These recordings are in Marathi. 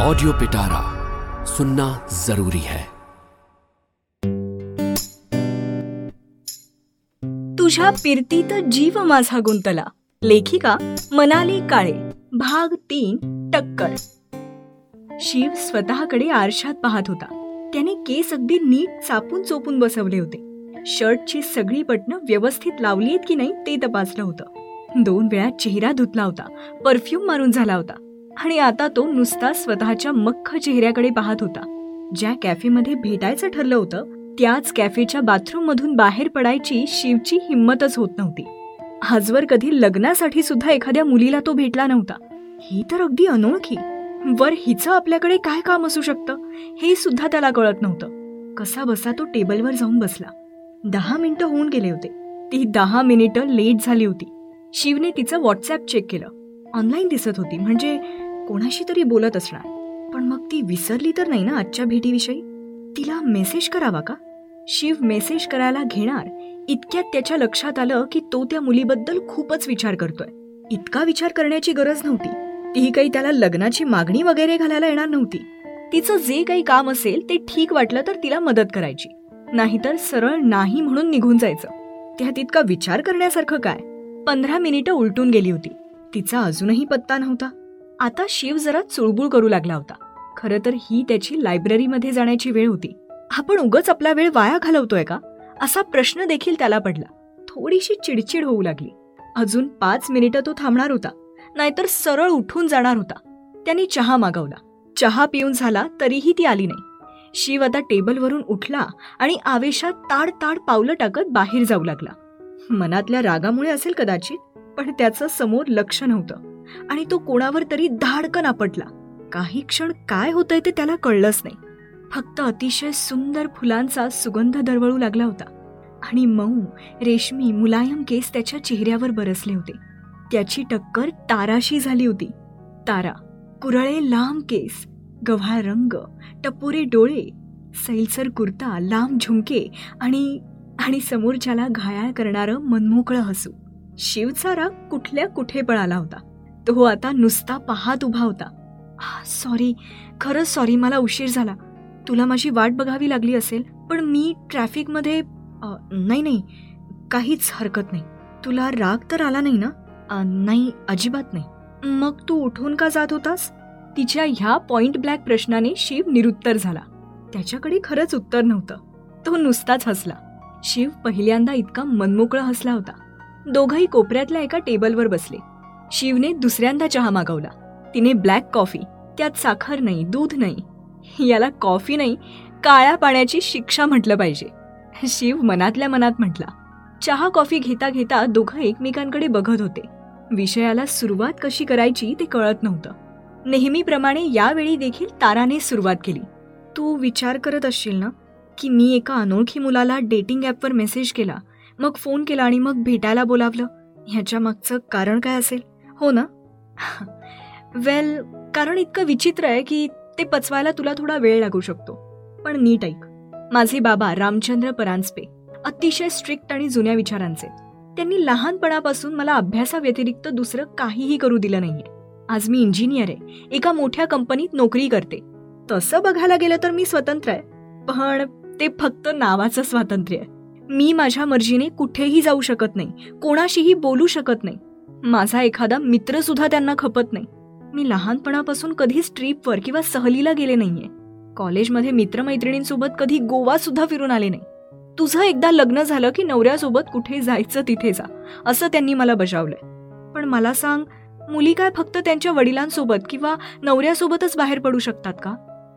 ऑडियो पिटारा सुनना जरूरी है। तुझ्या पिरतीत जीव माझा गुंतला. लेखिका मनाली काळे भाग तीन टक्कर. शिव स्वतःकडे आरशात पाहत होता. त्याने केस अगदी नीट चापून चोपून बसवले होते. शर्टची सगळी बटणं व्यवस्थित लावली आहेत की नाही ते तपासलं होतं. दोन वेळा चेहरा धुतला होता. परफ्यूम मारून झाला होता. आणि आता तो नुसता स्वतःच्या मख्ख चेहऱ्याकडे पाहत होता. ज्या कॅफेमध्ये भेटायचं ठरलं होतं त्याच कॅफेच्या बाथरूम मधून बाहेर पडायची शिवची हिंमतच होत नव्हती. आजवर कधी लग्नासाठी सुद्धा एखाद्या मुलीला तो भेटला नव्हता. ही तर अगदी अनोळखी. वर हिचं आपल्याकडे काय काम असू शकतं हे सुद्धा त्याला कळत नव्हतं. कसा बसा तो टेबलवर जाऊन बसला. दहा मिनिटं होऊन गेले होते. ती दहा मिनिटं लेट झाली होती. शिवने तिचं व्हॉट्सॲप चेक केलं. ऑनलाईन दिसत होती. म्हणजे कोणाशी तरी बोलत असणार. पण मग ती विसरली तर नाही ना आजच्या भेटीविषयी? तिला मेसेज करावा का? शिव मेसेज करायला घेणार. इतक्यात त्याच्या लक्षात आलं की तो त्या मुलीबद्दल खूपच विचार करतोय. इतका विचार करण्याची गरज नव्हती. ती काही त्याला लग्नाची मागणी वगैरे घालायला येणार नव्हती. तिचं जे काही काम असेल ते ठीक वाटलं तर तिला मदत करायची. नाहीतर सरळ नाही म्हणून निघून जायचं. त्यात इतका विचार करण्यासारखं काय? पंधरा मिनिटं उलटून गेली होती. तिचा अजूनही पत्ता नव्हता. आता शिव जरा चुळबुळ करू लागला होता. खरं तर ही त्याची लायब्ररीमध्ये जाण्याची वेळ होती. आपण उगच आपला वेळ वाया घालवतोय का? असा प्रश्न देखील त्याला पडला. थोडीशी चिडचिड होऊ लागली. अजून पाच मिनिटं तो थांबणार होता. नाहीतर सरळ उठून जाणार होता. त्यांनी चहा मागवला. चहा पिऊन झाला तरीही ती आली नाही. शिव आता टेबलवरून उठला आणि आवेशात ताड ताड पावलं टाकत बाहेर जाऊ लागला. मनातल्या रागामुळे असेल कदाचित पण त्याचं समोर लक्ष नव्हतं. आणि तो कोणावर तरी धाडकन आपटला. काही क्षण काय होतंय ते त्याला कळलंच नाही. फक्त अतिशय सुंदर फुलांचा सुगंध दरवळू लागला होता. आणि मऊ रेशमी मुलायम केस त्याच्या चेहऱ्यावर बरसले होते. त्याची टक्कर ताराशी झाली होती. तारा कुरळे लांब केस गव्हाळ रंग टपोरे डोळे सैलसर कुर्ता लांब झुमके आणि आणि समोरच्याला घायाळ करणारं मनमोकळं हसू. शिवचा राग कुठल्या कुठे पळाला होता. तो आता नुसता पाहत उभा होता. सॉरी खरंच सॉरी मला उशीर झाला. तुला माझी वाट बघावी लागली असेल पण मी ट्रॅफिकमध्ये नाही नाही. काहीच हरकत नाही. तुला राग तर आला नाही ना? नाही अजिबात नाही. मग तू उठून का जात होतास? तिच्या ह्या पॉइंट ब्लॅक प्रश्नाने शिव निरुत्तर झाला. त्याच्याकडे खरंच उत्तर नव्हतं. तो नुसताच हसला. शिव पहिल्यांदा इतका मनमोकळा हसला होता. दोघंही कोपऱ्यातल्या एका टेबलवर बसले. शिवने दुसऱ्यांदा चहा मागवला. तिने ब्लॅक कॉफी त्यात साखर नाही दूध नाही. याला कॉफी नाही काळ्या पाण्याची शिक्षा म्हटलं पाहिजे. शिव मनातल्या मनात म्हटला चहा कॉफी घेता घेता दोघं एकमेकांकडे बघत होते. विषयाला सुरुवात कशी करायची ते कळत नव्हतं. नेहमीप्रमाणे यावेळी देखील ताराने सुरुवात केली. तू विचार करत असशील ना की मी एका अनोळखी मुलाला डेटिंग ॲपवर मेसेज केला मग फोन केला आणि मग भेटायला बोलावलं. ह्याच्या मागचं कारण काय असेल? हो ना? वेल कारण इतकं विचित्र आहे की ते पचवायला तुला थोडा वेळ लागू शकतो. पण नीट ऐक. माझे बाबा रामचंद्र परांजपे अतिशय स्ट्रिक्ट आणि जुन्या विचारांचे. त्यांनी लहानपणापासून मला अभ्यासाव्यतिरिक्त दुसरं काहीही करू दिलं नाहीये. आज मी इंजिनियर आहे. एका मोठ्या कंपनीत नोकरी करते. तसं बघायला गेलं तर मी स्वतंत्र आहे. पण ते फक्त नावाचं स्वातंत्र्य आहे. मी माझ्या मर्जीने कुठेही जाऊ शकत नाही कोणाशीही बोलू शकत नाही. माझा एखादा मित्र सुद्धा त्यांना खपत नाही. मी लहानपणापासून कधीच ट्रीपवर किंवा सहलीला गेले नाहीये. कॉलेजमध्ये मित्रमैत्रिणींसोबत कधी गोवा सुद्धा फिरून आले नाही. तुझं एकदा लग्न झालं की नवऱ्यासोबत कुठे जायचं तिथे जा असं त्यांनी मला बजावलंय. पण मला सांग मुली काय फक्त त्यांच्या वडिलांसोबत किंवा नवऱ्यासोबतच बाहेर पडू शकतात का?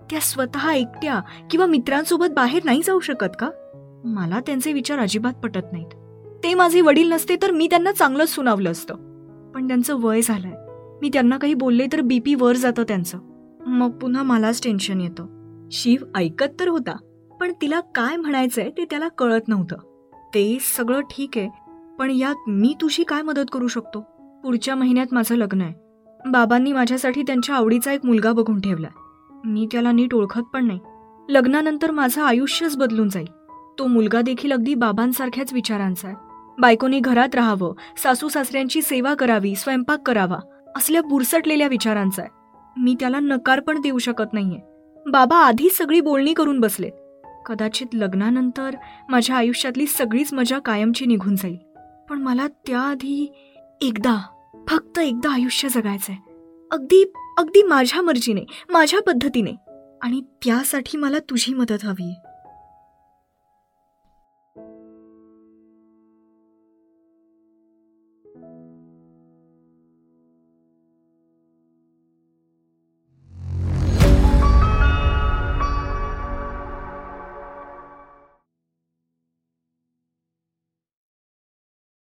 त्या स्वतः एकट्या किंवा मित्रांसोबत बाहेर नाही जाऊ शकत का? मला त्यांचे विचार अजिबात पटत नाहीत. ते माझे वडील नसते तर मी त्यांना चांगलंच सुनावलं असतं. पण त्यांचं वय झालंय. मी त्यांना काही बोलले तर बीपी वर जातं त्यांचं. मग पुन्हा मलाच टेन्शन येतं. शिव ऐकत तर होता पण तिला काय म्हणायचंय ते त्याला कळत नव्हतं. ते सगळं ठीक आहे पण यात मी तुझी काय मदत करू शकतो? पुढच्या महिन्यात माझं लग्न आहे. बाबांनी माझ्यासाठी त्यांच्या आवडीचा एक मुलगा बघून ठेवलाय. मी त्याला नीट ओळखत पण नाही. लग्नानंतर माझं आयुष्यच बदलून जाईल. तो मुलगा देखील अगदी बाबांसारख्याच विचारांचा आहे. बायकोनी घरात राहावं सासू सासऱ्यांची सेवा करावी स्वयंपाक करावा असल्या बुरसटलेल्या विचारांचा आहे. मी त्याला नकार पण देऊ शकत नाहीये. बाबा आधीच सगळी बोलणी करून बसलेत कदाचित लग्नानंतर माझ्या आयुष्यातली सगळीच मजा कायमची निघून जाईल. पण मला त्याआधी एकदा फक्त एकदा आयुष्य जगायचंय. अगदी अगदी माझ्या मर्जीने माझ्या पद्धतीने. आणि त्यासाठी मला तुझी मदत हवी आहे